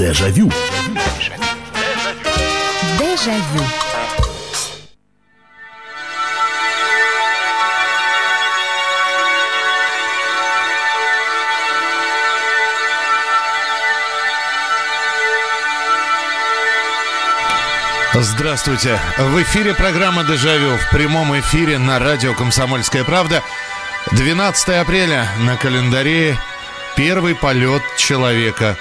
Дежавю. Дежавю. Здравствуйте. В эфире программа «Дежавю» в прямом эфире на радио «Комсомольская правда». 12 апреля на календаре первый полет человека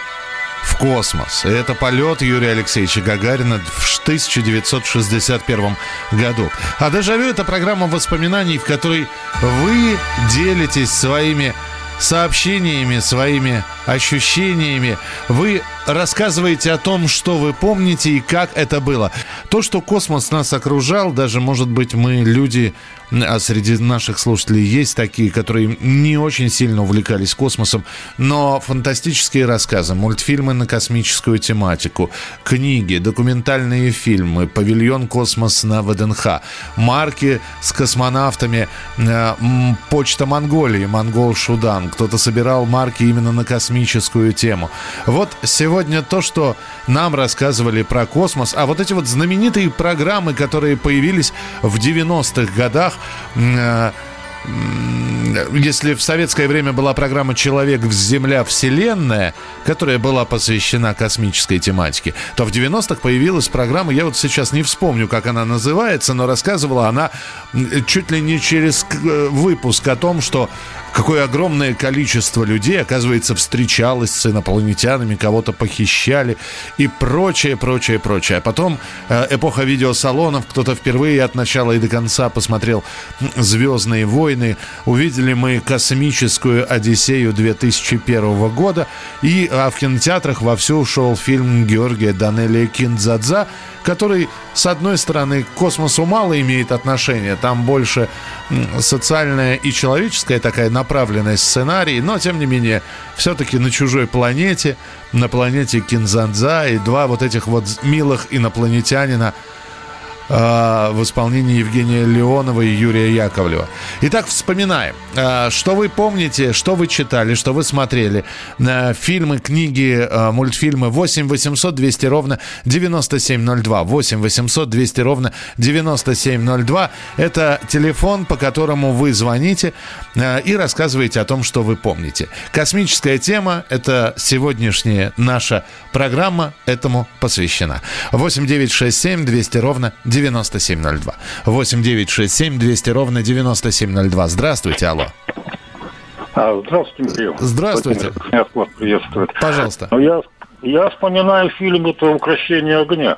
в космос. Это полет Юрия Алексеевича Гагарина в 1961 году. А «Дежавю» — это программа воспоминаний, в которой вы делитесь своими сообщениями, своими ощущениями. Вы рассказываете о том, что вы помните и как это было. То, что космос нас окружал, даже, может быть, мы люди, а среди наших слушателей есть такие, которые не очень сильно увлекались космосом, но фантастические рассказы, мультфильмы на космическую тематику, книги, документальные фильмы, павильон космос на ВДНХ, марки с космонавтами, э, почта Монголии, Монгол Шудан, кто-то собирал марки именно на космическую тему. Вот сегодня сегодня то, что нам рассказывали про космос, а вот эти вот знаменитые программы, которые появились в 90-х годах, э, если в советское время была программа «Человек, Земля, Вселенная», которая была посвящена космической тематике, то в 90-х появилась программа, я вот сейчас не вспомню, как она называется, но рассказывала она чуть ли не через э, выпуск о том, что какое огромное количество людей, оказывается, встречалось с инопланетянами, кого-то похищали и прочее, прочее, прочее. А потом э, эпоха видеосалонов, кто-то впервые от начала и до конца посмотрел «Звездные войны», увидели мы космическую «Одиссею» 2001 года, и а в кинотеатрах вовсю шел фильм Георгия Данелия «Киндзадза», который, с одной стороны, к космосу мало имеет отношения, там больше социальная и человеческая такая направленность сценарий, но, тем не менее, все-таки на чужой планете, на планете Кинзанза и два вот этих вот милых инопланетянина – Э, в исполнении Евгения Леонова и Юрия Яковлева. Итак, вспоминаем, э, что вы помните, что вы читали, что вы смотрели. Э, фильмы, книги, мультфильмы 8 800 200 ровно 9702. 8 800 200 ровно 9702. Это телефон, по которому вы звоните и рассказываете о том, что вы помните. Космическая тема – это сегодняшняя наша программа, этому посвящена. 8 9 6 7 200 ровно 9702. 9702. 8 9 6 7 200 ровно 9702. Здравствуйте, алло. А, здравствуйте, Михаил. Здравствуйте. Я вас приветствую. Пожалуйста. Ну, я, я вспоминаю фильм «Это украшение огня».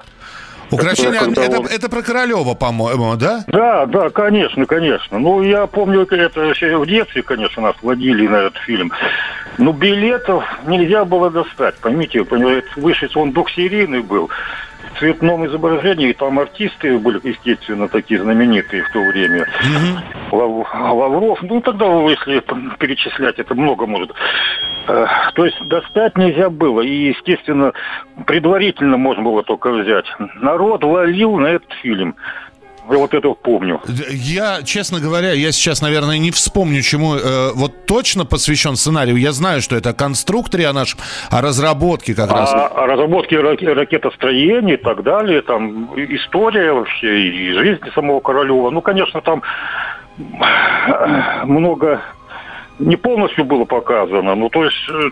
Украшение это, это, это про Королева, по-моему, да? Да, да, конечно, конечно. Ну, я помню, это еще в детстве, конечно, нас водили на этот фильм. Но билетов нельзя было достать, поймите, выше он двухсерийный был цветном изображении, там артисты были, естественно, такие знаменитые в то время. Угу. Лав, Лавров, ну тогда, если перечислять, это много может. Э, то есть достать нельзя было. И, естественно, предварительно можно было только взять. Народ валил на этот фильм. Я вот это помню. Я, честно говоря, я сейчас, наверное, не вспомню, чему э, вот точно посвящен сценарию. Я знаю, что это конструкторе о нашем, о разработке как а, раз. О разработке ракетостроения и так далее. Там история вообще и жизнь самого Королева. Ну, конечно, там много не полностью было показано. Ну, то есть, э,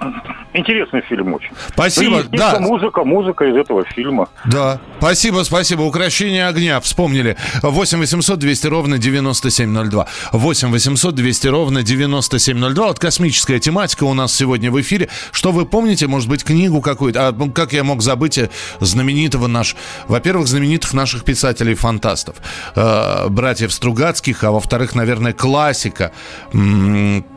интересный фильм очень. Спасибо, ну, и, да. Музыка, музыка из этого фильма. Да, спасибо, спасибо. «Украшение огня», вспомнили. 8 800 200 ровно 9702. 8 800 200 ровно 9702. Вот космическая тематика у нас сегодня в эфире. Что вы помните, может быть, книгу какую-то? А ну, как я мог забыть э, знаменитого наш... Во-первых, знаменитых наших писателей-фантастов. Э, братьев Стругацких, а во-вторых, наверное, классика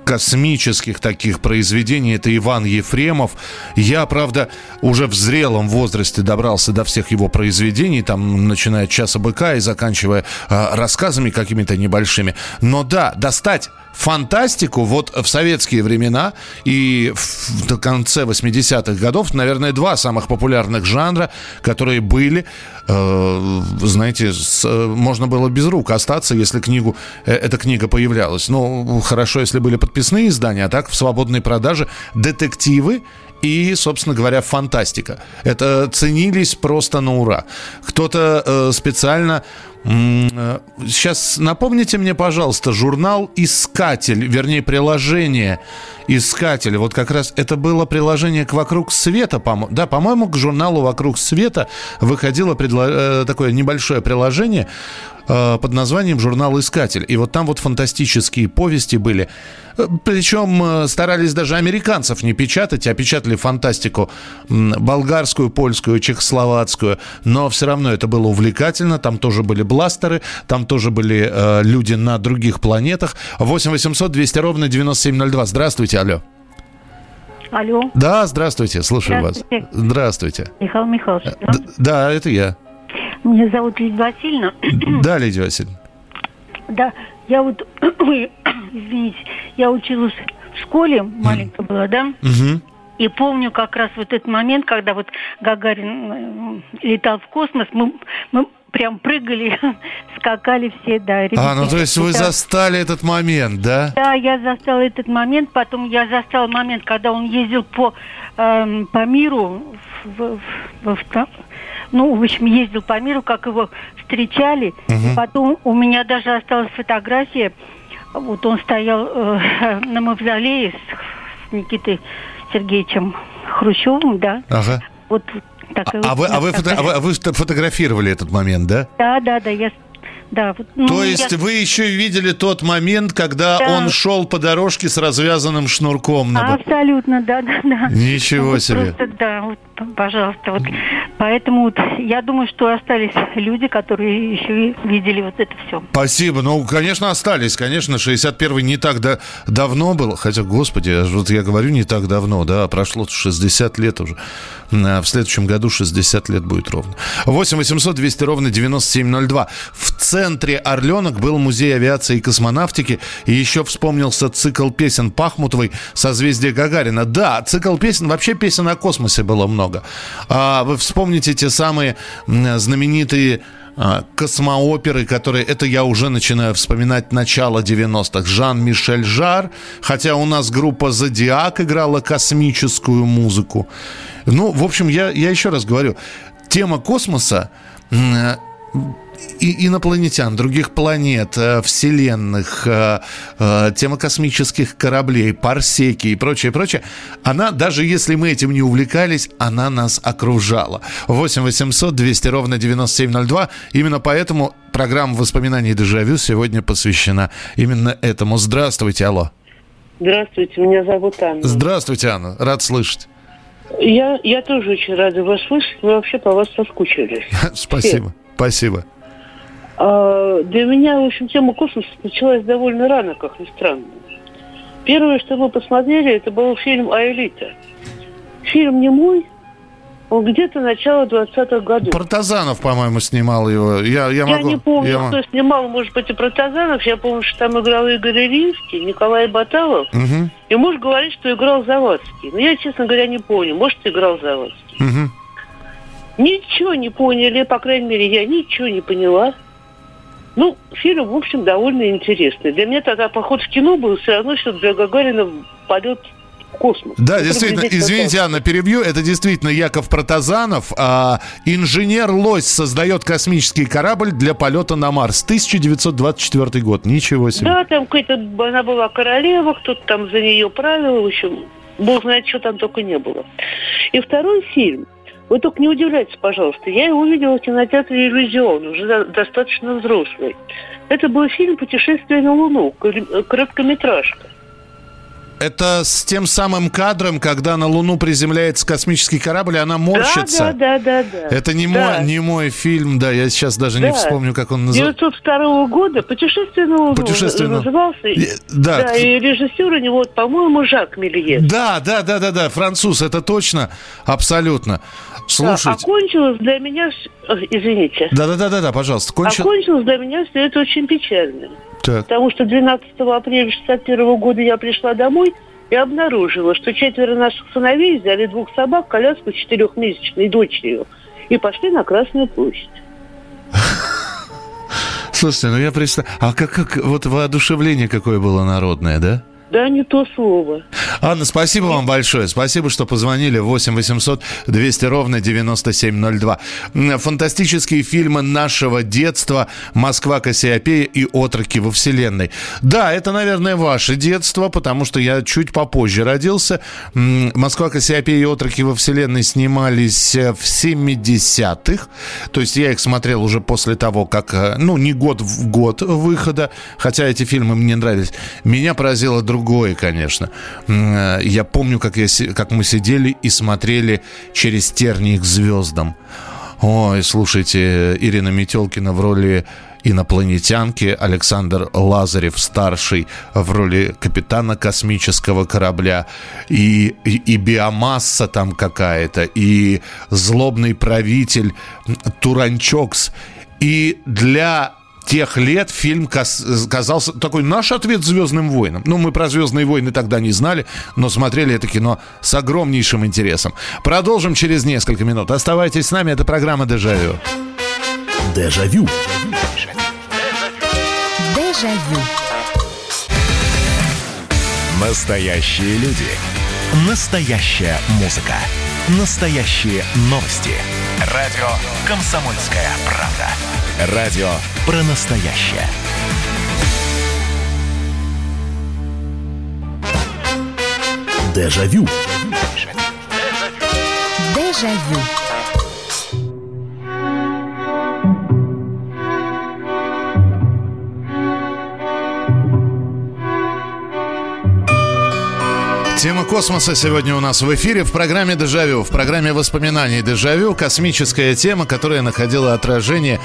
космических таких произведений. Это Иван Ефремов. Я, правда, уже в зрелом возрасте добрался до всех его произведений, там, начиная от «Часа быка» и заканчивая э, рассказами какими-то небольшими. Но да, достать фантастику вот в советские времена и в конце 80-х годов, наверное, два самых популярных жанра, которые были, э, знаете, с, можно было без рук остаться, если книгу, э, эта книга появлялась. Ну, хорошо, если были подписные издания, а так в свободной продаже детективы и, собственно говоря, фантастика. Это ценились просто на ура. Кто-то э, специально Сейчас напомните мне, пожалуйста, журнал «Искатель», вернее, приложение «Искатель». Вот как раз это было приложение к «Вокруг света», по да, по-моему, к журналу «Вокруг света» выходило. Э, такое небольшое приложение, Э, под названием «Журнал Искатель». И вот там вот фантастические повести были. Э, Причем старались даже американцев не печатать, а печатали фантастику болгарскую, польскую, чехословацкую. Но все равно это было увлекательно. Там тоже были бластеры, там тоже были э, люди на других планетах. 8 800 200 ровно 9702. Здравствуйте, алло. Алло. Да, здравствуйте, слушаю здравствуйте. вас. Здравствуйте. Михаил Михайлович. Да? да, это я. Меня зовут Лидия Васильевна. Да, Лидия Васильевна. Да, я вот, ой, извините, я училась в школе, маленькая была, да? Угу. И помню как раз вот этот момент, когда вот Гагарин э, летал в космос, мы, мы прям прыгали, скакали все, да. Ребята. А, ну то есть вы застали этот момент, да? Да, я застала этот момент, потом я застала момент, когда он ездил по, э, по миру в, в, в, ну, в общем, ездил по миру, как его встречали. Угу. Потом у меня даже осталась фотография. Вот он стоял э, на мавзолее с Никитой Сергеевичем Хрущевым, да. Ага. Вот такая а, вот а, вы, а, вы фото, а, вы, а вы фотографировали этот момент, да? Да, да, да. Я да. Ну, То есть я... вы еще видели тот момент, когда да. он шел по дорожке с развязанным шнурком? На... Абсолютно, да, да, да. Ничего себе. Просто, да, вот, пожалуйста. Вот. Поэтому вот, я думаю, что остались люди, которые еще видели вот это все. Спасибо. Ну, конечно, остались. Конечно, 61-й не так да, давно было. Хотя, господи, вот я говорю не так давно, да, прошло 60 лет уже. В следующем году 60 лет будет ровно. 8 800 200 ровно 9702. В центре Орленок был музей авиации и космонавтики. И еще вспомнился цикл песен Пахмутовой «Созвездие Гагарина». Да, цикл песен, вообще песен о космосе было много. А вы вспомните те самые знаменитые а, космооперы, которые, это я уже начинаю вспоминать начало 90-х. Жан-Мишель Жар, хотя у нас группа «Зодиак» играла космическую музыку. Ну, в общем, я, я еще раз говорю, тема космоса и инопланетян, других планет, э, вселенных, э, э, тема космических кораблей, парсеки и прочее, прочее, она, даже если мы этим не увлекались, она нас окружала. 8 800 200 ровно 9702. Именно поэтому программа воспоминаний «Дежавю» сегодня посвящена именно этому. Здравствуйте, алло. Здравствуйте, меня зовут Анна. Здравствуйте, Анна, рад слышать. Я, я тоже очень рада вас слышать. Мы вообще по вас соскучились. Спасибо, спасибо. А, для меня, в общем, тема космоса началась довольно рано, как ни странно. Первое, что мы посмотрели, это был фильм «Аэлита». Фильм не мой, он где-то начало 20-х годов. Протазанов, по-моему, снимал его. Я, я, могу, я не помню, я... кто снимал, может быть, и Протазанов. Я помню, что там играл Игорь Ильинский, Николай Баталов. Угу. И муж говорит, что играл Завадский. Но я, честно говоря, не помню. Может, играл Завадский. Угу. Ничего не поняли, по крайней мере, я ничего не поняла. Ну, фильм, в общем, довольно интересный. Для меня тогда поход в кино был все равно, что для Гагарина полет в космос. Да, это действительно, извините, Анна, перебью, это действительно Яков Протазанов. А, инженер Лось создает космический корабль для полета на Марс. 1924 год, ничего себе. Да, там какая-то, она была королева, кто-то там за нее правил, в общем, бог знает, что там только не было. И второй фильм – вы только не удивляйтесь, пожалуйста. Я его увидела в кинотеатре «Иллюзион», уже достаточно взрослый. Это был фильм «Путешествие на Луну», короткометражка. Это с тем самым кадром, когда на Луну приземляется космический корабль, и она морщится. Да, да, да, да. да. Это не, да. Мой, не мой фильм, да, я сейчас даже да. не вспомню, как он называется. 902 года «Путешествие на Луну» Путешествие на... назывался. И, да. да, и режиссер у него, по-моему, Жак Мелье. Да, да, да, да, да, француз, это точно, абсолютно. Слушайте. Да, окончилось для меня, извините. Да, да, да, да, да, пожалуйста. Кончил... Окончилось для меня все это очень печально. Так. Потому что 12 апреля 1961 года я пришла домой и обнаружила, что четверо наших сыновей взяли двух собак, коляску четырехмесячной дочерью и пошли на Красную площадь. Слушайте, ну я представляю, а как, как вот воодушевление какое было народное, да? Да, не то слово. Анна, спасибо вам большое. Спасибо, что позвонили. 8 800 200 ровно 9702. Фантастические фильмы нашего детства. Москва, Кассиопея и Отроки во Вселенной. Да, это, наверное, ваше детство, потому что я чуть попозже родился. Москва, Кассиопея и Отроки во Вселенной снимались э, в 70-х. То есть я их смотрел уже после того, как, э, ну, не год в год выхода, хотя эти фильмы мне нравились. Меня поразило другое, конечно. Э, я помню, как, я, как мы сидели и смотрели через тернии к звездам. Ой, слушайте, Ирина Метелкина в роли инопланетянки, Александр Лазарев старший в роли капитана космического корабля, и, и, и биомасса там какая-то, и злобный правитель Туранчокс. И для тех лет фильм казался такой наш ответ «Звездным войнам». Ну, мы про «Звездные войны» тогда не знали, но смотрели это кино с огромнейшим интересом. Продолжим через несколько минут. Оставайтесь с нами, это программа «Дежавю». Дежавю. Дежавю. Настоящие люди. Настоящая музыка. Настоящие новости. Радио «Комсомольская правда». Радио про настоящее. Дежавю. Дежавю. Тема космоса сегодня у нас в эфире в программе «Дежавю», в программе воспоминаний «Дежавю». Космическая тема, которая находила отражение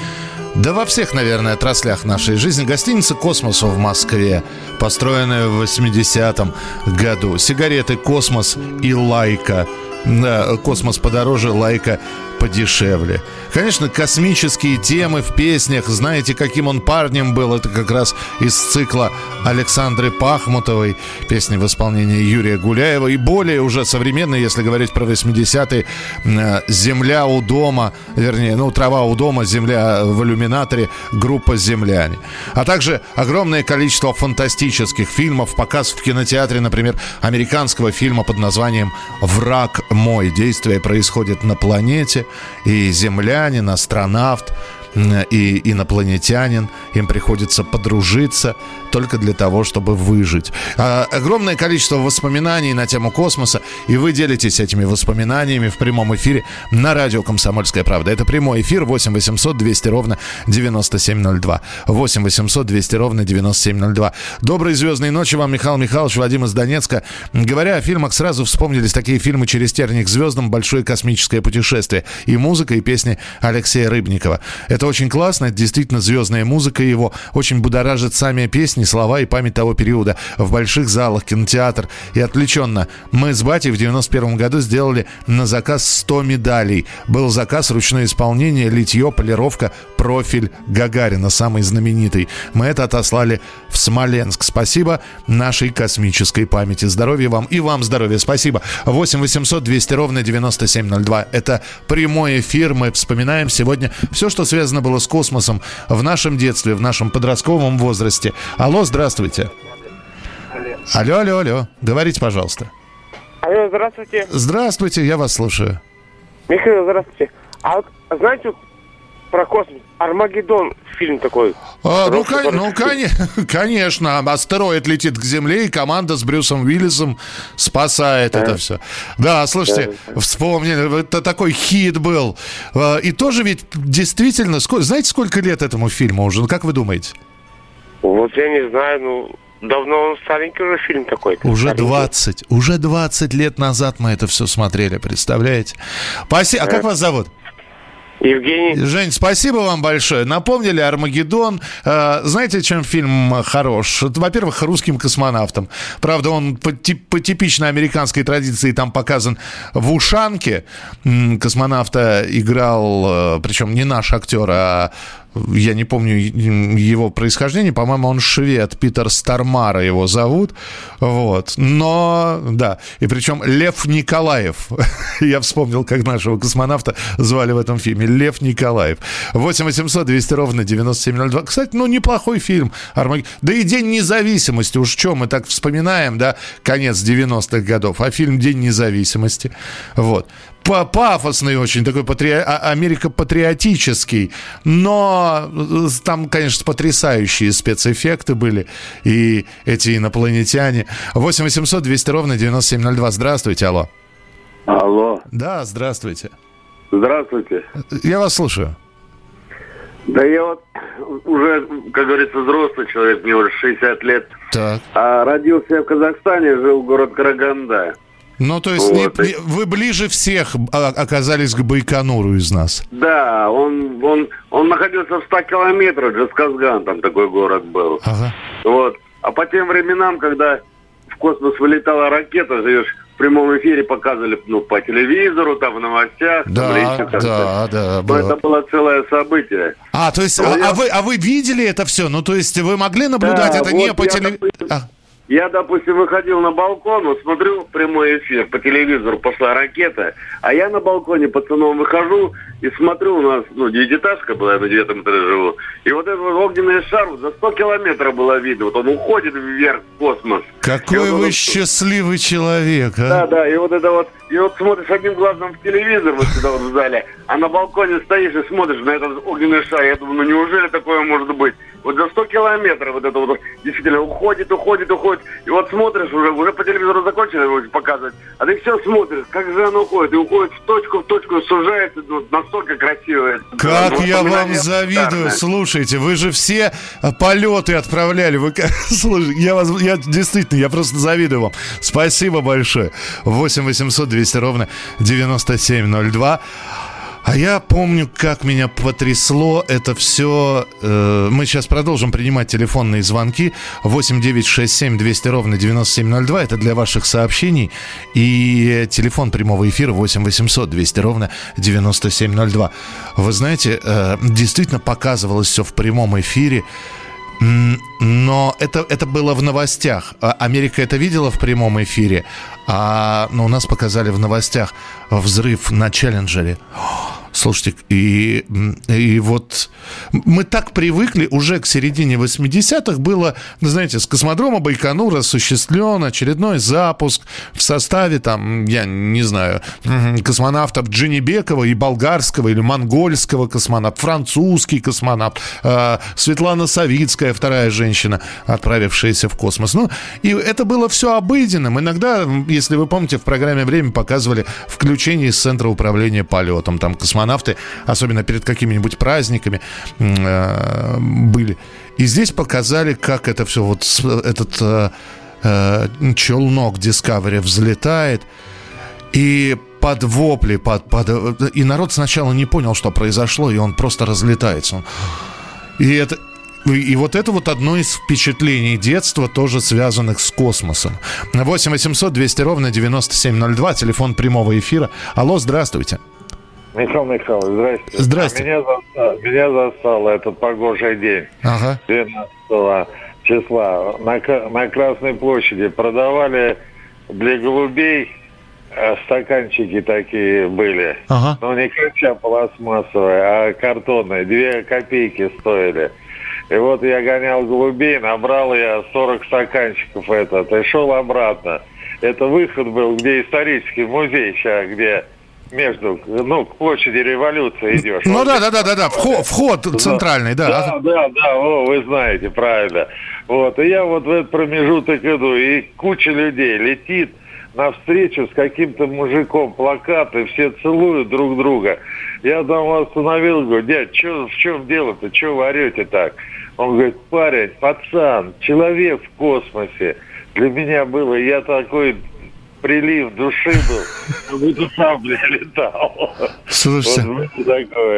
да во всех, наверное, отраслях нашей жизни. Гостиница «Космос» в Москве, построенная в 80-м году. Сигареты «Космос» и «Лайка». Да, «Космос» подороже, «Лайка» подешевле. Конечно, космические темы в песнях. Знаете, каким он парнем был? Это как раз из цикла Александры Пахмутовой. Песни в исполнении Юрия Гуляева. И более уже современные, если говорить про 80-е, э, «Земля у дома», вернее, ну, «Трава у дома», «Земля в иллюминаторе», группа «Земляне». А также огромное количество фантастических фильмов. Показ в кинотеатре, например, американского фильма под названием «Враг мой». Действие происходит на планете и землянин, астронавт, и инопланетянин, им приходится подружиться только для того, чтобы выжить. А, огромное количество воспоминаний на тему космоса, и вы делитесь этими воспоминаниями в прямом эфире на радио «Комсомольская правда». Это прямой эфир 8 800 200 ровно 9702. 8 800 200 ровно 9702. Доброй звездной ночи вам, Михаил Михайлович, Вадим из Донецка. Говоря о фильмах, сразу вспомнились такие фильмы «Через терник звездам», «Большое космическое путешествие» и музыка, и песни Алексея Рыбникова. Это очень классно, это действительно звездная музыка его, очень будоражит сами песни, слова и память того периода в больших залах, кинотеатр. И отвлеченно, мы с батей в 91 году сделали на заказ 100 медалей. Был заказ, ручное исполнение, литье, полировка, профиль Гагарина, самый знаменитый. Мы это отослали в Смоленск. Спасибо нашей космической памяти. Здоровья вам и вам здоровья. Спасибо. 8 800 200 ровно 9702. Это прямой эфир. Мы вспоминаем сегодня все, что связано связано было с космосом в нашем детстве, в нашем подростковом возрасте. Алло, здравствуйте. Алло, алло, алло. Говорите, пожалуйста. Алло, здравствуйте. Здравствуйте, я вас слушаю. Михаил, здравствуйте. А вот знаете про космос? Армагеддон фильм такой. А, ну, кон- ну кон- конечно, астероид летит к Земле, и команда с Брюсом Уиллисом спасает да. это все. Да, слушайте, да. вспомнили, это такой хит был. А, и тоже ведь действительно, сколько, знаете, сколько лет этому фильму уже? Ну, как вы думаете? Вот я не знаю, ну, Давно он старенький уже фильм такой. Уже старенький. 20, уже 20 лет назад мы это все смотрели, представляете? Спасибо. А как вас зовут? Евгений. Жень, спасибо вам большое. Напомнили Армагеддон. Э, знаете, чем фильм хорош? Во-первых, русским космонавтом. Правда, он по, по типичной американской традиции там показан в ушанке. Космонавта играл, э, причем не наш актер, а я не помню его происхождение, по-моему, он швед, Питер Стармара его зовут, вот, но, да, и причем Лев Николаев, я вспомнил, как нашего космонавта звали в этом фильме, Лев Николаев. 8 800 200 ровно 9702. Кстати, ну, неплохой фильм, Армаг... да и День независимости, уж что мы так вспоминаем, да, конец 90-х годов, а фильм День независимости, вот пафосный очень, такой патри... А, Америка патриотический, но э, там, конечно, потрясающие спецэффекты были, и эти инопланетяне. 8 800 200 ровно 9702. Здравствуйте, алло. Алло. Да, здравствуйте. Здравствуйте. Я вас слушаю. Да я вот уже, как говорится, взрослый человек, мне уже 60 лет. Так. А родился я в Казахстане, жил в город Караганда. Ну, то есть вот. не, вы ближе всех оказались к Байконуру из нас. Да, он, он, он находился в 100 километрах, Джасказган, там такой город был. Ага. Вот. А по тем временам, когда в космос вылетала ракета, живешь в прямом эфире показывали ну, по телевизору, там в новостях. Да, там, да, да. Но это было целое событие. А, то есть, а, я... а, вы, а вы видели это все? Ну, то есть вы могли наблюдать да, это вот не по телевизору? Я, допустим, выходил на балкон, вот смотрю прямой эфир, по телевизору пошла ракета, а я на балконе пацаном выхожу и смотрю, у нас, ну, девятиэтажка была, я на девятом этаже живу, и вот этот вот огненный шар за 100 километров было видно, вот он уходит вверх в космос. Какой вот вы он... счастливый человек, а? Да, да, и вот это вот, и вот смотришь одним глазом в телевизор вот сюда вот в зале, а на балконе стоишь и смотришь на этот огненный шар, я думаю, ну неужели такое может быть? Вот за 100 километров вот это вот действительно уходит, уходит, уходит. И вот смотришь уже, уже по телевизору закончили показывать, а ты все смотришь, как же оно уходит. И уходит в точку, в точку, сужается, ну, настолько красиво. Как вот, я вам завидую. Слушайте, вы же все э, полеты отправляли. Вы, слушай, я, вас, я действительно, я просто завидую вам. Спасибо большое. 8 800 200 ровно 9702. А я помню, как меня потрясло это все. Э, мы сейчас продолжим принимать телефонные звонки. 8 9 6 7 200 ровно 9702. Это для ваших сообщений. И телефон прямого эфира 8 800 200 ровно 9702. Вы знаете, э, действительно показывалось все в прямом эфире. Но это, это было в новостях. А Америка это видела в прямом эфире, а ну, у нас показали в новостях взрыв на Челленджере. Слушайте, и, и вот мы так привыкли уже к середине 80-х было, ну, знаете, с космодрома Байконур осуществлен очередной запуск в составе, там, я не знаю, космонавтов Джинибекова и болгарского или монгольского космонавта, французский космонавт, э, Светлана Савицкая, вторая женщина, отправившаяся в космос. Ну, и это было все обыденным. Иногда, если вы помните, в программе «Время» показывали включение из Центра управления полетом, там, космонавт космонавты, особенно перед какими-нибудь праздниками э, были. И здесь показали, как это все, вот этот э, э, челнок Discovery взлетает, и под вопли, под, под, и народ сначала не понял, что произошло, и он просто разлетается. И это, и вот это вот одно из впечатлений детства, тоже связанных с космосом. 8 800 200 ровно 9702, телефон прямого эфира. Алло, здравствуйте. Михаил Михайлович, здрасте. Здрасте. Меня, застал, меня застал этот погожий день. Ага. 12 числа. На, на Красной площади продавали для голубей э, стаканчики такие были. Ага. Но не кача пластмассовые, а картонные. Две копейки стоили. И вот я гонял голубей, набрал я 40 стаканчиков этот и шел обратно. Это выход был, где исторический музей сейчас, где между, ну, к площади революции идешь. Ну вот. да, да, да, да, да, вход, вход центральный, да. Да, да, да, о, вы знаете, правильно. Вот, и я вот в этот промежуток иду, и куча людей летит навстречу с каким-то мужиком, плакаты, все целуют друг друга. Я там остановил, говорю, дядь, чё, в чем дело-то, что вы орете так? Он говорит, парень, пацан, человек в космосе. Для меня было, я такой прилив души был, как будто сам, бля, летал. Слушайте, вот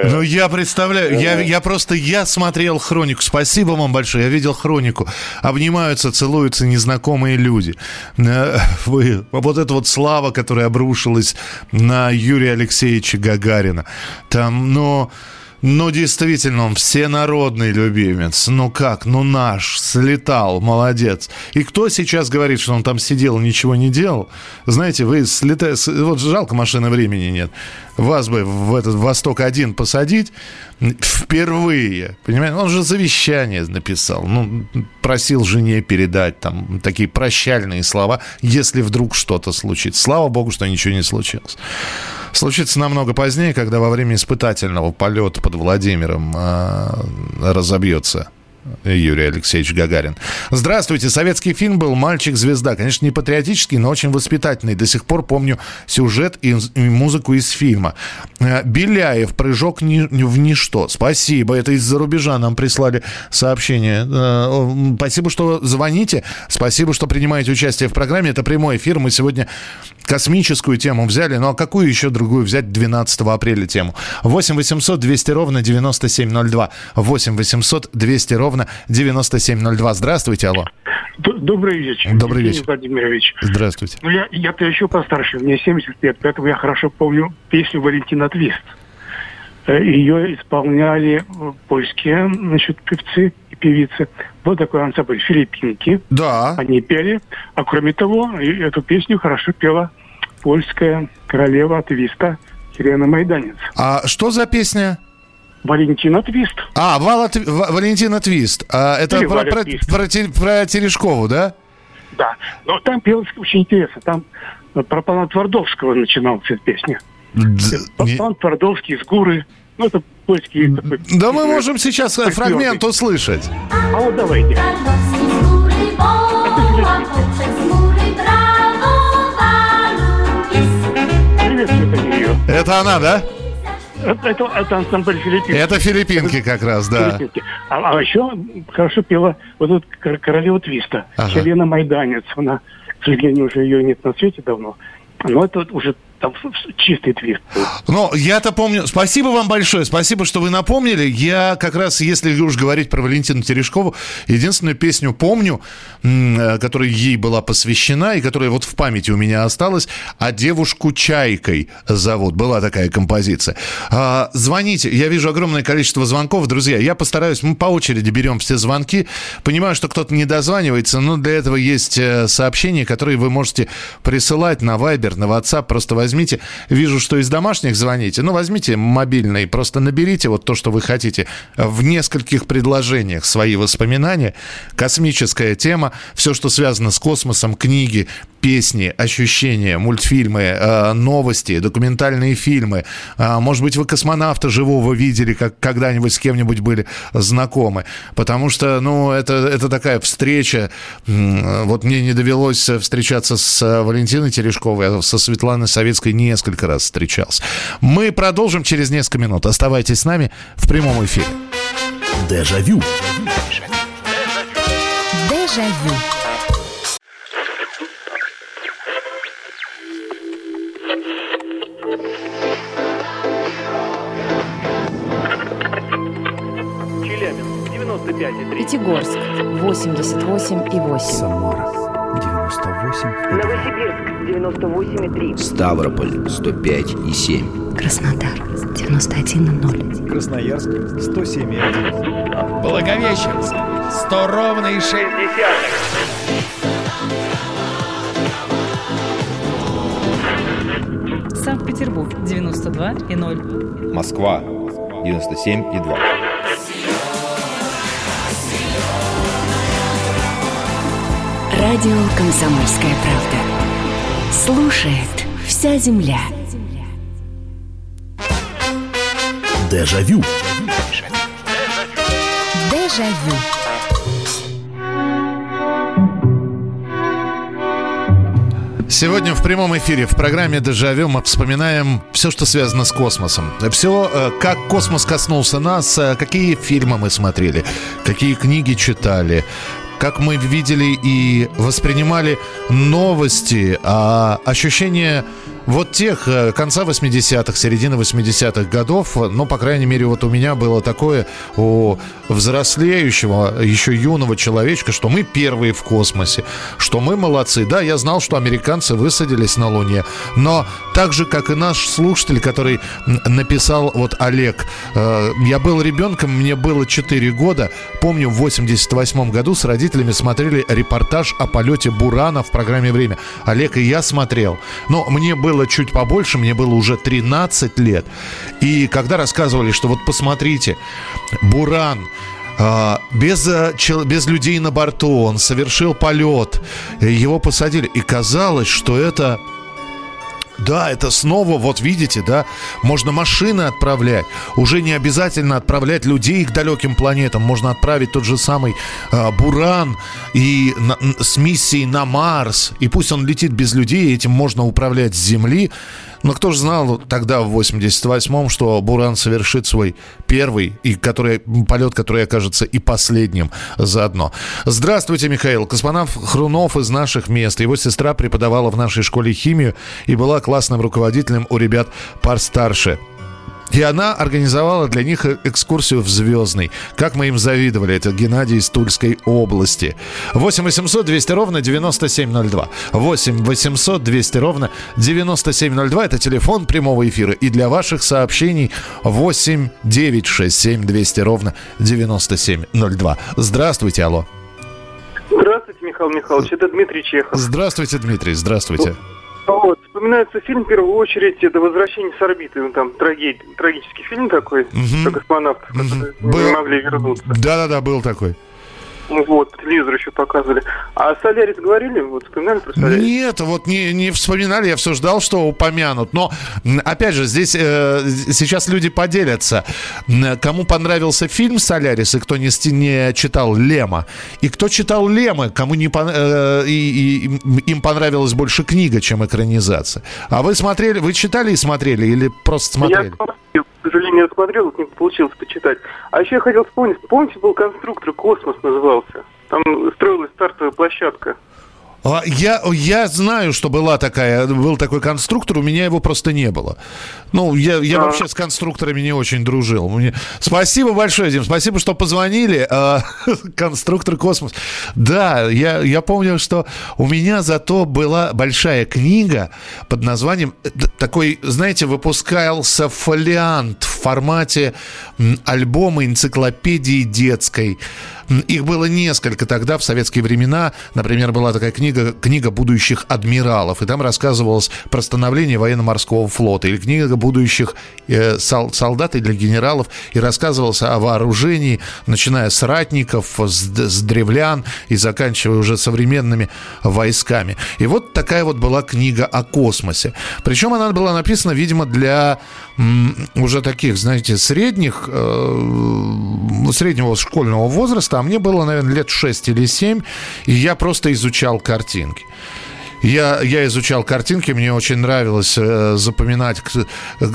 ну я представляю, я, я просто, я смотрел хронику, спасибо вам большое, я видел хронику, обнимаются, целуются незнакомые люди. Э, вы, вот эта вот слава, которая обрушилась на Юрия Алексеевича Гагарина, там, но... Ну, действительно, он всенародный любимец. Ну как, ну наш, слетал, молодец. И кто сейчас говорит, что он там сидел и ничего не делал? Знаете, вы слетаете... Вот жалко, машины времени нет. Вас бы в этот Восток-1 посадить впервые. Понимаете? Он же завещание написал. Ну, просил жене передать там такие прощальные слова, если вдруг что-то случится. Слава богу, что ничего не случилось случится намного позднее, когда во время испытательного полета под Владимиром э, разобьется Юрий Алексеевич Гагарин. Здравствуйте. Советский фильм был «Мальчик-звезда». Конечно, не патриотический, но очень воспитательный. До сих пор помню сюжет и музыку из фильма. Э, Беляев. Прыжок ни, в ничто. Спасибо. Это из-за рубежа нам прислали сообщение. Э, спасибо, что звоните. Спасибо, что принимаете участие в программе. Это прямой эфир. Мы сегодня космическую тему взяли. Ну а какую еще другую взять 12 апреля тему? 8 800 200 ровно 9702. 8 800 200 ровно ровно 9702. Здравствуйте, алло. Добрый вечер. Добрый вечер. Владимирович. Здравствуйте. Ну, я, я-то еще постарше, мне 70 лет, поэтому я хорошо помню песню Валентина Твист. Э, Ее исполняли э, польские значит, певцы и певицы. Вот такой ансамбль «Филиппинки». Да. Они пели. А кроме того, эту песню хорошо пела польская королева Твиста Елена Майданец. А что за песня? Валентина Твист. А, Вала, Валентина Твист. А, это про, про, Твист. Про, про, про Терешкову, да? Да. Но там пелось очень интересно. Там э, про пана Твардовского начиналась эта песня. Д... Пан Твардовский из Гуры. Ну, это польский... Такой, да мы можем сейчас э, фрагмент услышать. А вот давайте. Это она, да? Это, это, это ансамбль филиппинки. Это филиппинки как раз, да. А, а еще хорошо пела вот эта королева Твиста, ага. Елена Майданец. Она, к сожалению, уже ее нет на свете давно. Но это уже там чистый твист. Ну, я-то помню. Спасибо вам большое. Спасибо, что вы напомнили. Я как раз, если уж говорить про Валентину Терешкову, единственную песню помню, э, которая ей была посвящена и которая вот в памяти у меня осталась, а девушку Чайкой зовут. Была такая композиция. А, звоните. Я вижу огромное количество звонков. Друзья, я постараюсь, мы по очереди берем все звонки. Понимаю, что кто-то не дозванивается, но для этого есть э, сообщения, которые вы можете присылать на Viber, на WhatsApp. Просто возьмите возьмите, вижу, что из домашних звоните, ну, возьмите мобильный, просто наберите вот то, что вы хотите, в нескольких предложениях свои воспоминания, космическая тема, все, что связано с космосом, книги, песни, ощущения, мультфильмы, э, новости, документальные фильмы. Э, может быть, вы космонавта живого видели, как когда-нибудь с кем-нибудь были знакомы. Потому что, ну, это, это такая встреча. Вот мне не довелось встречаться с Валентиной Терешковой, а со Светланой Советской несколько раз встречался. Мы продолжим через несколько минут. Оставайтесь с нами в прямом эфире. Дежавю. Дежавю. Пятигорск 88,8. Самара 98. Новосибирск 98,3. Ставрополь 105,7. Краснодар 91,0. Красноярск 107,1. Благовещенск 100 ровно и 6 Санкт-Петербург 92,0. Москва 97,2. Радио «Комсомольская правда». Слушает вся земля. Дежавю. Дежавю. Сегодня в прямом эфире в программе «Дежавю» мы вспоминаем все, что связано с космосом. Все, э, как космос коснулся нас, э, какие фильмы мы смотрели, какие книги читали, как мы видели и воспринимали новости, а ощущение вот тех э, конца 80-х, середины 80-х годов, ну, по крайней мере, вот у меня было такое у взрослеющего, еще юного человечка, что мы первые в космосе, что мы молодцы. Да, я знал, что американцы высадились на Луне, но так же, как и наш слушатель, который написал, вот Олег, э, я был ребенком, мне было 4 года, помню, в 88 году с родителями смотрели репортаж о полете Бурана в программе «Время». Олег и я смотрел, но мне было чуть побольше, мне было уже 13 лет. И когда рассказывали, что вот посмотрите, Буран, а, без, э, без людей на борту, он совершил полет, его посадили. И казалось, что это да, это снова, вот видите, да, можно машины отправлять. Уже не обязательно отправлять людей к далеким планетам. Можно отправить тот же самый э, Буран и на, с миссией на Марс. И пусть он летит без людей, этим можно управлять с Земли. Но кто же знал тогда, в 88-м, что Буран совершит свой первый и который, полет, который окажется и последним заодно. Здравствуйте, Михаил. Космонавт Хрунов из наших мест. Его сестра преподавала в нашей школе химию и была классным руководителем у ребят пар старше. И она организовала для них экскурсию в Звездный. Как мы им завидовали. Это Геннадий из Тульской области. 8 800 200 ровно 9702. 8 800 200 ровно 9702. Это телефон прямого эфира. И для ваших сообщений 8 967 200 ровно 9702. Здравствуйте, алло. Здравствуйте, Михаил Михайлович. Это Дмитрий Чехов. Здравствуйте, Дмитрий. Здравствуйте. Вот, вспоминается фильм в первую очередь это «Возвращение с орбиты». Ну, там трагедий, трагический фильм такой, угу. про космонавтов, которые угу. не могли вернуться. Да-да-да, был такой. Вот, по телевизору еще показывали. А Солярис говорили? Вот вспоминали про Солярис? Нет, вот не, не вспоминали, я все ждал, что упомянут. Но, опять же, здесь э, сейчас люди поделятся. Кому понравился фильм «Солярис» и кто не, не читал Лема. И кто читал Лема, кому не пон... э, и, и, им понравилась больше книга, чем экранизация. А вы смотрели, вы читали и смотрели или просто смотрели? Я к сожалению, я смотрел, не получилось почитать. А еще я хотел вспомнить, помните, был конструктор «Космос» назывался? Там строилась стартовая площадка. А, я, я знаю, что была такая, был такой конструктор, у меня его просто не было. Ну, я, я а. вообще с конструкторами не очень дружил. Мне... Спасибо большое, Дим, спасибо, что позвонили. А, конструктор космос. Да, я, я помню, что у меня зато была большая книга под названием, э, такой, знаете, выпускался фолиант в формате альбома энциклопедии детской. Их было несколько тогда, в советские времена. Например, была такая книга «Книга будущих адмиралов», и там рассказывалось про становление военно-морского флота. Или книга будущих э, сол, солдат или генералов, и рассказывалось о вооружении, начиная с ратников, с, с древлян и заканчивая уже современными войсками. И вот такая вот была книга о космосе. Причем она была написана, видимо, для уже таких, знаете, средних, э, среднего школьного возраста, а мне было, наверное, лет 6 или 7, и я просто изучал картинки. Я, я изучал картинки, мне очень нравилось э, запоминать, э,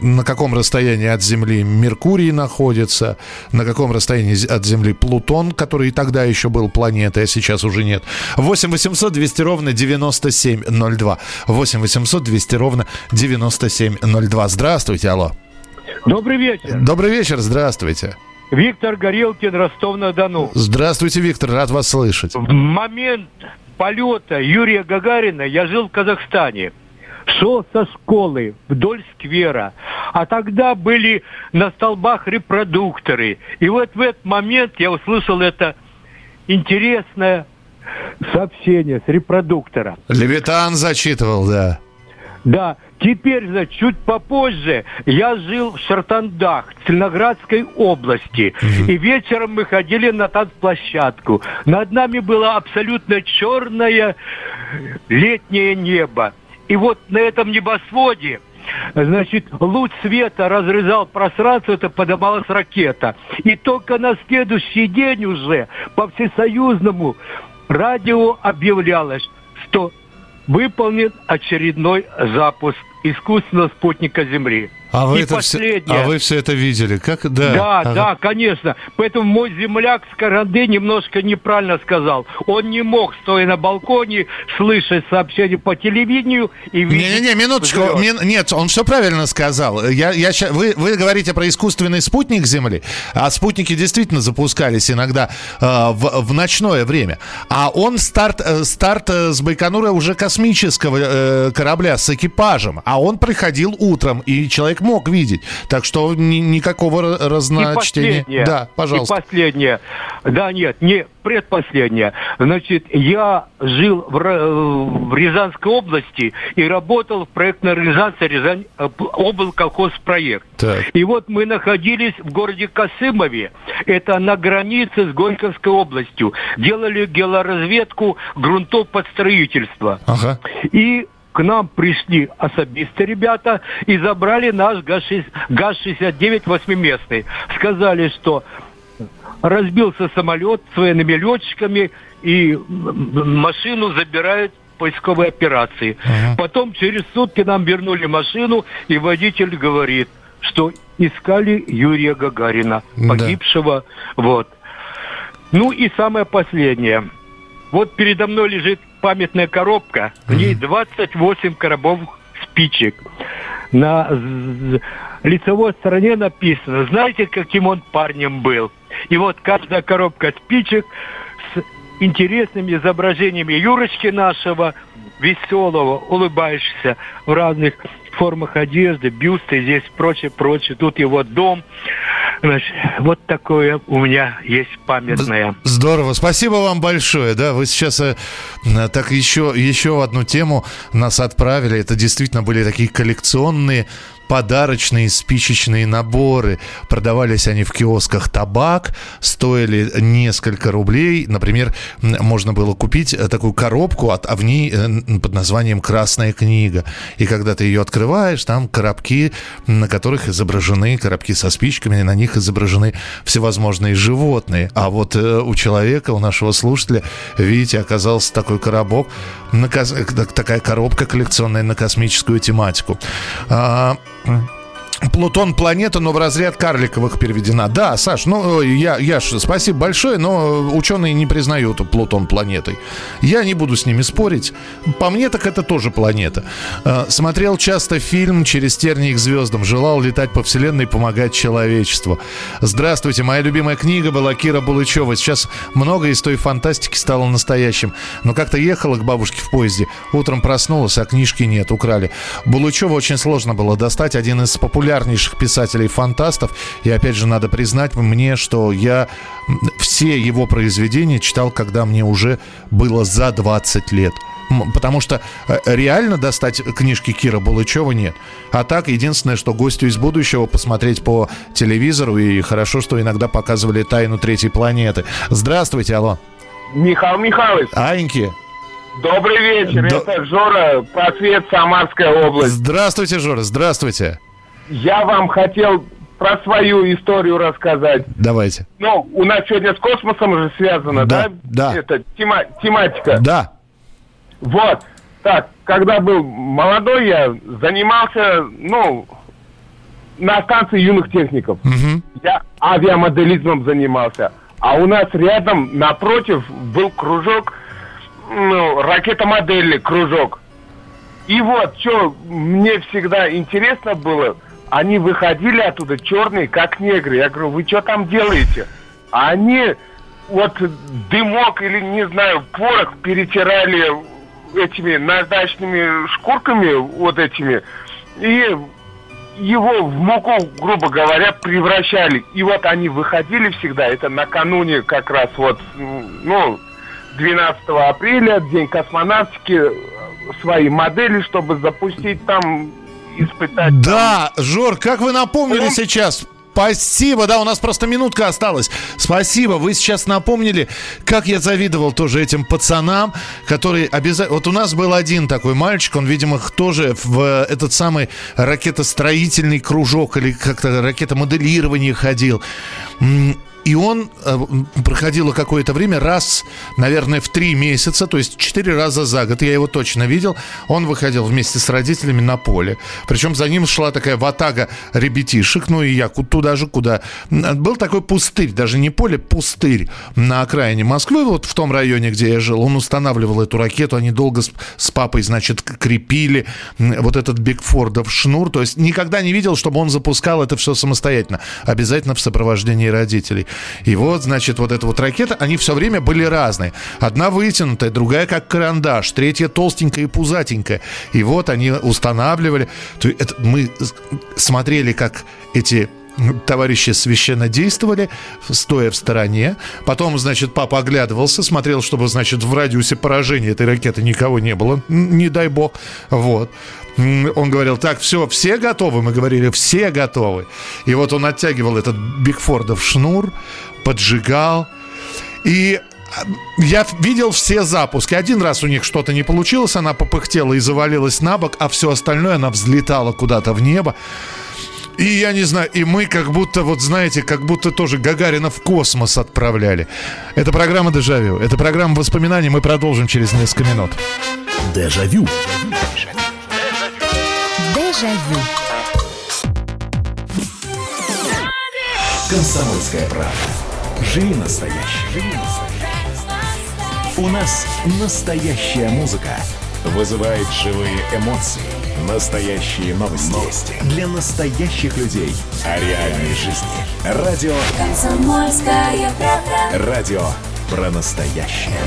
на каком расстоянии от Земли Меркурий находится, на каком расстоянии от Земли Плутон, который и тогда еще был планетой, а сейчас уже нет. 8 800 200 ровно 9702. 8 800 200 ровно 9702. Здравствуйте, алло. Добрый вечер. Добрый вечер, здравствуйте. Виктор Горелкин, Ростов-на-Дону. Здравствуйте, Виктор, рад вас слышать. В момент полета Юрия Гагарина я жил в Казахстане. Шел со школы вдоль сквера. А тогда были на столбах репродукторы. И вот в этот момент я услышал это интересное сообщение с репродуктора. Левитан зачитывал, да. Да, теперь, значит, чуть попозже я жил в Шартандах, Цельноградской области. И вечером мы ходили на танцплощадку. Над нами было абсолютно черное летнее небо. И вот на этом небосводе Значит, луч света разрезал пространство, это поднималась ракета. И только на следующий день уже по всесоюзному радио объявлялось, что выполнен очередной запуск искусственного спутника Земли. А вы, И это все, а вы все это видели? Как? Да, Да, Ага. да, конечно. Поэтому мой земляк с Каранды немножко неправильно сказал. Он не мог, стоя на балконе, слышать сообщения по телевидению и видеть... Не-не-не, минуточку. Мин- нет, он все правильно сказал. Я, я ща- вы, вы говорите про искусственный спутник Земли, а спутники действительно запускались иногда э, в, в ночное время. А он старт, э, старт э, с Байконура уже космического э, корабля с экипажем, а он приходил утром, и человек мог видеть. Так что ни- никакого разночтения. Да, пожалуйста. И последнее. Да, нет, не предпоследнее. Значит, я жил в, в Рязанской области и работал в проектной организации Рязань э, облколхозпроект. Так. И вот мы находились в городе Косымове, это на границе с Горьковской областью. Делали геолоразведку грунтов под строительство. Ага. И к нам пришли особисты ребята и забрали наш ГАЗ-6- ГАЗ-69 восьмиместный. Сказали, что разбился самолет с военными летчиками и машину забирают поисковой операции. Потом через сутки нам вернули машину, и водитель говорит, что искали Юрия Гагарина, Да. погибшего. Вот. Ну и самое последнее. Вот передо мной лежит памятная коробка, в ней 28 коробов спичек. На лицевой стороне написано, знаете, каким он парнем был. И вот каждая коробка спичек с интересными изображениями Юрочки нашего, веселого, улыбающегося в разных формах одежды, бюсты здесь, прочее, прочее. Тут его дом. Значит, вот такое у меня есть памятное. Здорово, спасибо вам большое. Да, вы сейчас э, э, так еще, еще одну тему нас отправили. Это действительно были такие коллекционные подарочные спичечные наборы. Продавались они в киосках табак, стоили несколько рублей. Например, можно было купить э, такую коробку, а в ней э, под названием «Красная книга». И когда ты ее открываешь, там коробки, на которых изображены, коробки со спичками, на них изображены всевозможные животные. А вот э, у человека, у нашего слушателя, видите, оказался такой коробок, такая коробка коллекционная на космическую тематику. А, Плутон планета, но в разряд карликовых переведена. Да, Саш, ну я, я ж, спасибо большое, но ученые не признают Плутон планетой. Я не буду с ними спорить. По мне так это тоже планета. Э, Смотрел часто фильм «Через тернии к звездам». Желал летать по вселенной и помогать человечеству. Здравствуйте, моя любимая книга была Кира Булычева. Сейчас многое из той фантастики стало настоящим. Но как-то ехала к бабушке в поезде. Утром проснулась, а книжки нет, украли. Булычева очень сложно было достать. Один из популярнейших писателей-фантастов. И опять же, надо признать мне, что я все его произведения читал, когда мне уже было за 20 лет. Потому что э, реально достать книжки Кира Булычева нет. А так, единственное, что гостю из будущего посмотреть по телевизору, и хорошо, что иногда показывали «Тайну третьей планеты». Здравствуйте, алло. Михаил Михайлович, Аньки. добрый вечер. Да. Это Жора, просвет Самарская область. Здравствуйте, Жора, здравствуйте. Я вам хотел про свою историю рассказать. Давайте. Ну, у нас сегодня с космосом же связано, Да, да? да. Это тема- тематика. Да. Вот. Так, когда был молодой, я занимался, ну, на станции юных техников. Я авиамоделизмом занимался. А у нас рядом, напротив, был кружок, ну, ракетомодельный кружок. И вот, что мне всегда интересно было, они выходили оттуда черные, как негры. Я говорю, вы что там делаете? А они вот дымок или, не знаю, порох перетирали этими наждачными шкурками вот этими и его в муку, грубо говоря, превращали. И вот они выходили всегда, это накануне как раз вот, ну, 12 апреля, День космонавтики, свои модели, чтобы запустить там, испытать. Да, Жор, как вы напомнили сейчас. Спасибо, да, у нас просто минутка осталась. Спасибо, вы сейчас напомнили, как я завидовал тоже этим пацанам, которые обязательно... Вот у нас был один такой мальчик, он, видимо, тоже в этот самый ракетостроительный кружок или как-то ракетомоделирование ходил. И он э, проходило какое-то время, раз, наверное, в три месяца, то есть четыре раза за год, я его точно видел, он выходил вместе с родителями на поле. Причем за ним шла такая ватага ребятишек, ну и я туда же, куда... Был такой пустырь, даже не поле, пустырь на окраине Москвы, вот в том районе, где я жил. Он устанавливал эту ракету, они долго с, с папой, значит, крепили вот этот Бигфордов шнур, то есть никогда не видел, чтобы он запускал это все самостоятельно, обязательно в сопровождении родителей. И вот, значит, вот эта вот ракета, они все время были разные. Одна вытянутая, другая как карандаш, третья толстенькая и пузатенькая. И вот они устанавливали. Это мы смотрели, как эти товарищи священно действовали, стоя в стороне. Потом, значит, папа оглядывался, смотрел, чтобы, значит, в радиусе поражения этой ракеты никого не было, не дай бог. Вот. Он говорил, так, все, все готовы? Мы говорили, все готовы. И вот он оттягивал этот Бигфордов шнур, поджигал. И а, я видел все запуски. Один раз у них что-то не получилось, она попыхтела и завалилась на бок, а все остальное она взлетала куда-то в небо. И я не знаю, и мы как будто, вот знаете, как будто тоже Гагарина в космос отправляли. Это программа «Дежавю». Это программа воспоминаний. Мы продолжим через несколько минут. Дежавю. Дежавю. Комсомольская правда. Живи настоящий. Живи настоящий. У нас настоящая музыка. Вызывает живые эмоции. Настоящие новости. новости. Для настоящих людей. О реальной жизни. Радио. Комсомольская правда. Радио про настоящее.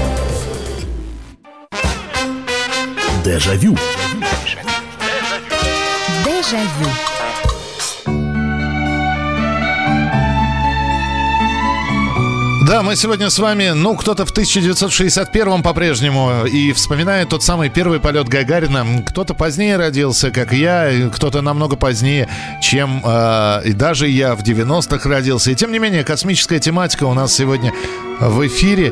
Дежавю. Дежавю. Да, мы сегодня с вами, ну, кто-то в 1961-м по-прежнему и вспоминает тот самый первый полет Гагарина. Кто-то позднее родился, как я, кто-то намного позднее, чем э, и даже я в 90-х родился. И тем не менее, космическая тематика у нас сегодня в эфире.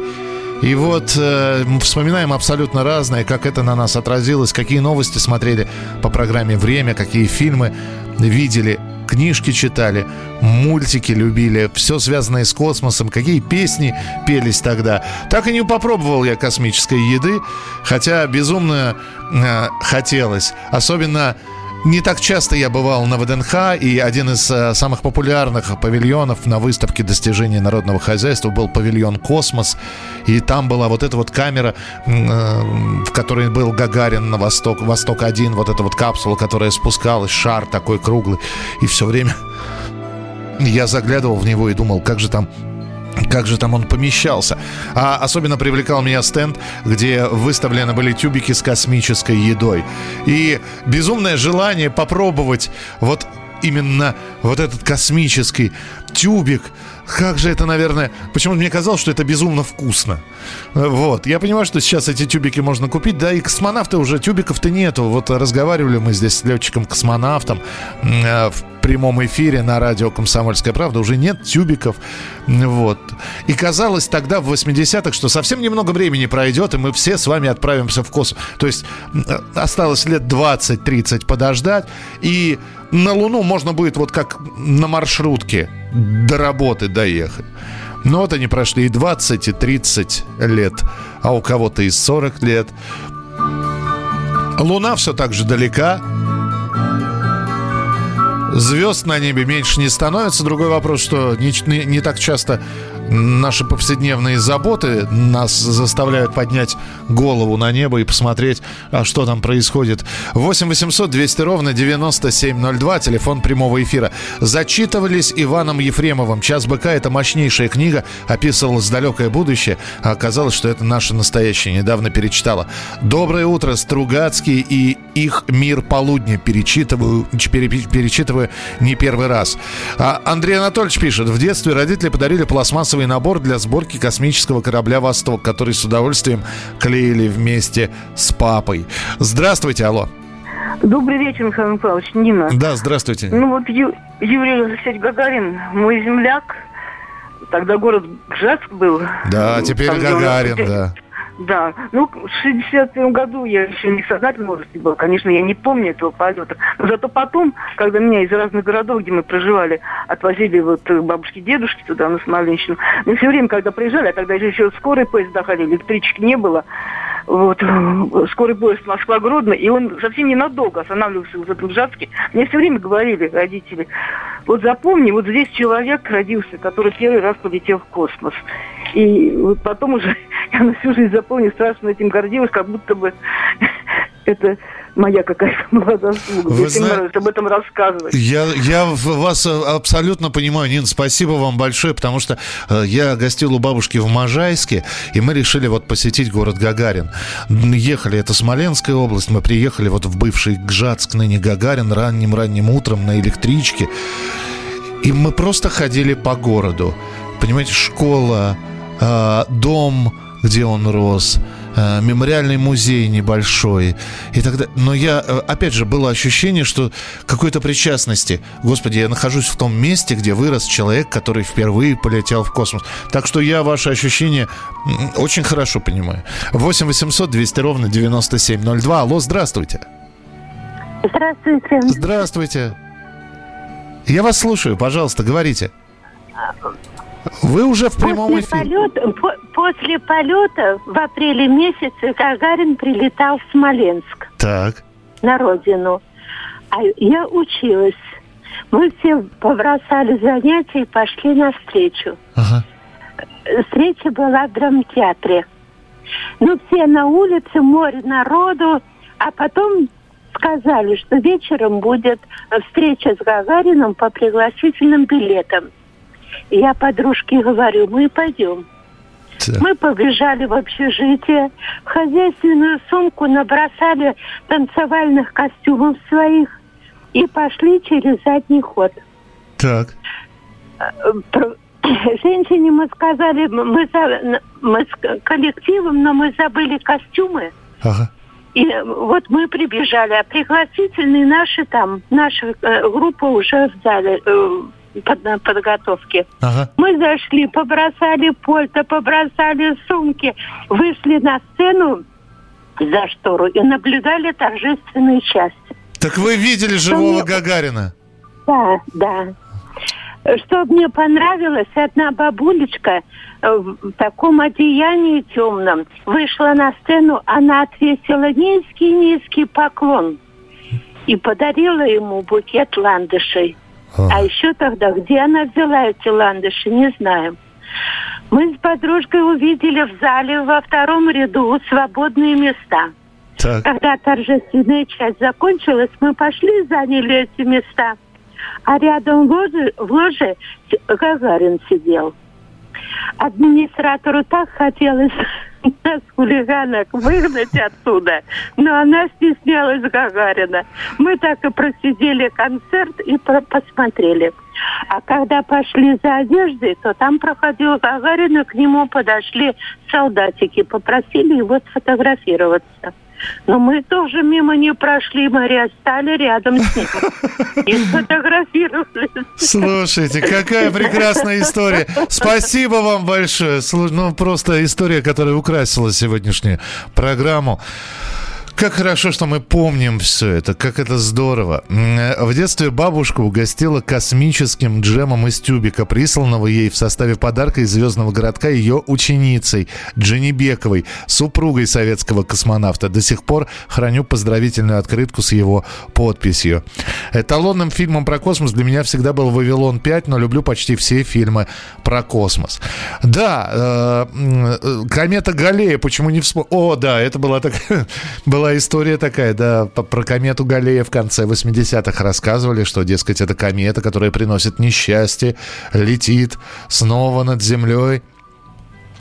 И вот э, вспоминаем абсолютно разное, как это на нас отразилось, какие новости смотрели по программе «Время», какие фильмы видели книжки читали, мультики любили, все связанное с космосом, какие песни пелись тогда. Так и не попробовал я космической еды, хотя безумно э, хотелось. Особенно не так часто я бывал на ВДНХ, и один из э, самых популярных павильонов на выставке достижений народного хозяйства был павильон «Космос». И там была вот эта вот камера, э, в которой был Гагарин на восток, Восток-1, вот эта вот капсула, которая спускалась, шар такой круглый. И все время я заглядывал в него и думал, как же там как же там он помещался. А особенно привлекал меня стенд, где выставлены были тюбики с космической едой. И безумное желание попробовать вот именно вот этот космический тюбик. Как же это, наверное... Почему мне казалось, что это безумно вкусно. Вот. Я понимаю, что сейчас эти тюбики можно купить. Да и космонавты уже, тюбиков-то нету. Вот разговаривали мы здесь с летчиком-космонавтом э, в прямом эфире на радио «Комсомольская правда». Уже нет тюбиков. Вот. И казалось тогда, в 80-х, что совсем немного времени пройдет, и мы все с вами отправимся в космос. То есть э, осталось лет 20-30 подождать, и на Луну можно будет вот как на маршрутке до работы доехать. Но вот они прошли и 20, и 30 лет, а у кого-то и 40 лет. Луна все так же далека. Звезд на небе меньше не становится. Другой вопрос, что не, не, не так часто наши повседневные заботы нас заставляют поднять голову на небо и посмотреть, а что там происходит. 8 800 200 ровно 9702, телефон прямого эфира. Зачитывались Иваном Ефремовым. «Час быка» — это мощнейшая книга, описывалось далекое будущее, а оказалось, что это наше настоящее. Недавно перечитала. «Доброе утро, Стругацкий и их «Мир полудня». Перечитываю, перечитываю не первый раз. А Андрей Анатольевич пишет. В детстве родители подарили пластмассовый пластиковый набор для сборки космического корабля «Восток», который с удовольствием клеили вместе с папой. Здравствуйте, алло. Добрый вечер, Михаил Михайлович, Нина. Да, здравствуйте. Ну вот Ю, Юрий Алексеевич Гагарин, мой земляк, тогда город Бжеск был. Да, теперь Там, Гагарин, он, да. Да, ну, в 61 году я еще не в сознательном возрасте была. Конечно, я не помню этого полета. Но зато потом, когда меня из разных городов, где мы проживали, отвозили вот бабушки, дедушки туда, на Смоленщину, мы все время, когда приезжали, а тогда еще скорые поезда ходили, электрички не было, вот, скорый поезд Москва-Гродно, и он совсем ненадолго останавливался в Жацке. Мне все время говорили родители, вот запомни, вот здесь человек родился, который первый раз полетел в космос. И вот потом уже я на всю жизнь запомню, страшно этим гордилась, как будто бы это моя какая-то была заслуга. Вы Мне зна... нравится об этом рассказывать. Я, я вас абсолютно понимаю, Нин, спасибо вам большое, потому что э, я гостил у бабушки в Можайске, и мы решили вот посетить город Гагарин. Ехали, это Смоленская область, мы приехали вот в бывший Гжатск, ныне Гагарин, ранним-ранним утром на электричке. И мы просто ходили по городу. Понимаете, школа, э, дом, где он рос, Э, мемориальный музей небольшой и далее. Но я, э, опять же, было ощущение, что какой-то причастности. Господи, я нахожусь в том месте, где вырос человек, который впервые полетел в космос. Так что я ваши ощущения очень хорошо понимаю. 8 800 200 ровно 9702. Алло, здравствуйте. Здравствуйте. Здравствуйте. Я вас слушаю, пожалуйста, говорите. Вы уже в прямом после эфире. Полета, по, после полета в апреле месяце Гагарин прилетал в Смоленск. Так. На родину. А я училась. Мы все побросали занятия и пошли на встречу. Ага. Встреча была в драмтеатре. Ну, все на улице, море народу, а потом сказали, что вечером будет встреча с Гагарином по пригласительным билетам. Я подружке говорю, мы пойдем. Да. Мы побежали в общежитие, в хозяйственную сумку набросали танцевальных костюмов своих и пошли через задний ход. Так. Женщине мы сказали, мы, за, мы с коллективом, но мы забыли костюмы. Ага. И вот мы прибежали, а пригласительные наши там, наша э, группа уже в зале, э, подготовки. Ага. Мы зашли, побросали польто, побросали сумки, вышли на сцену за штору и наблюдали торжественную часть. Так вы видели живого мне... Гагарина? Да, да. Что мне понравилось, одна бабулечка в таком одеянии темном вышла на сцену, она отвесила низкий-низкий поклон и подарила ему букет ландышей. А еще тогда, где она взяла эти ландыши, не знаем. Мы с подружкой увидели в зале во втором ряду свободные места. Так. Когда торжественная часть закончилась, мы пошли, заняли эти места. А рядом в ложе, в ложе Гагарин сидел. Администратору так хотелось нас, хулиганок, выгнать оттуда. Но она стеснялась Гагарина. Мы так и просидели концерт и посмотрели. А когда пошли за одеждой, то там проходил Гагарин, и к нему подошли солдатики, попросили его сфотографироваться. Но мы тоже мимо не прошли, мы стали рядом с ним и сфотографировались. Слушайте, какая прекрасная история. Спасибо вам большое. Ну, просто история, которая украсила сегодняшнюю программу. Как хорошо, что мы помним все это, как это здорово. Э, в детстве бабушка угостила космическим джемом из тюбика, присланного ей в составе подарка из звездного городка ее ученицей Дженни Бековой, супругой советского космонавта. До сих пор храню поздравительную открытку с его подписью. Эталонным фильмом про космос для меня всегда был «Вавилон 5», но люблю почти все фильмы про космос. Да, э, э, комета Галлея, почему не вспомнил? О, да, это была такая была история такая, да, про комету Галлея в конце 80-х рассказывали, что, дескать, это комета, которая приносит несчастье, летит снова над землей.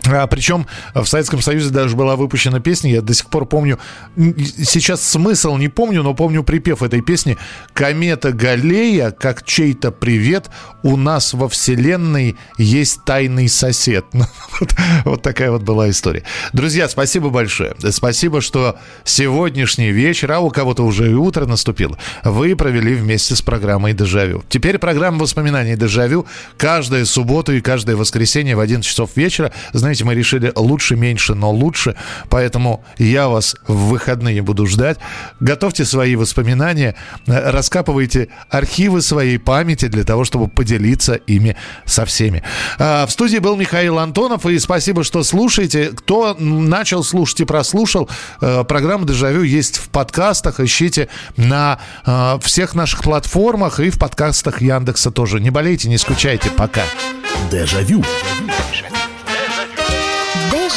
А, причем в Советском Союзе даже была выпущена песня, я до сих пор помню, сейчас смысл не помню, но помню припев этой песни «Комета Галлея, как чей-то привет, у нас во Вселенной есть тайный сосед». вот, вот такая вот была история. Друзья, спасибо большое. Спасибо, что сегодняшний вечер, а у кого-то уже и утро наступило, вы провели вместе с программой «Дежавю». Теперь программа воспоминаний «Дежавю» каждую субботу и каждое воскресенье в 11 часов вечера. Знаете, знаете, мы решили лучше, меньше, но лучше. Поэтому я вас в выходные буду ждать. Готовьте свои воспоминания, э, раскапывайте архивы своей памяти для того, чтобы поделиться ими со всеми. А, в студии был Михаил Антонов, и спасибо, что слушаете. Кто начал слушать и прослушал, э, программа «Дежавю» есть в подкастах. Ищите на э, всех наших платформах и в подкастах Яндекса тоже. Не болейте, не скучайте. Пока. Дежавю. Дежавю.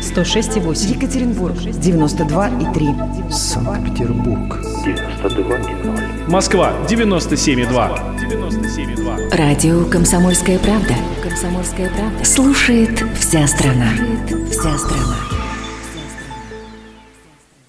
106,8. Екатеринбург. 92,3. Санкт-Петербург. 92,0. Москва 97,2. 97,2. Радио «Комсомольская правда». «Комсомольская правда». Слушает вся страна. Вся страна.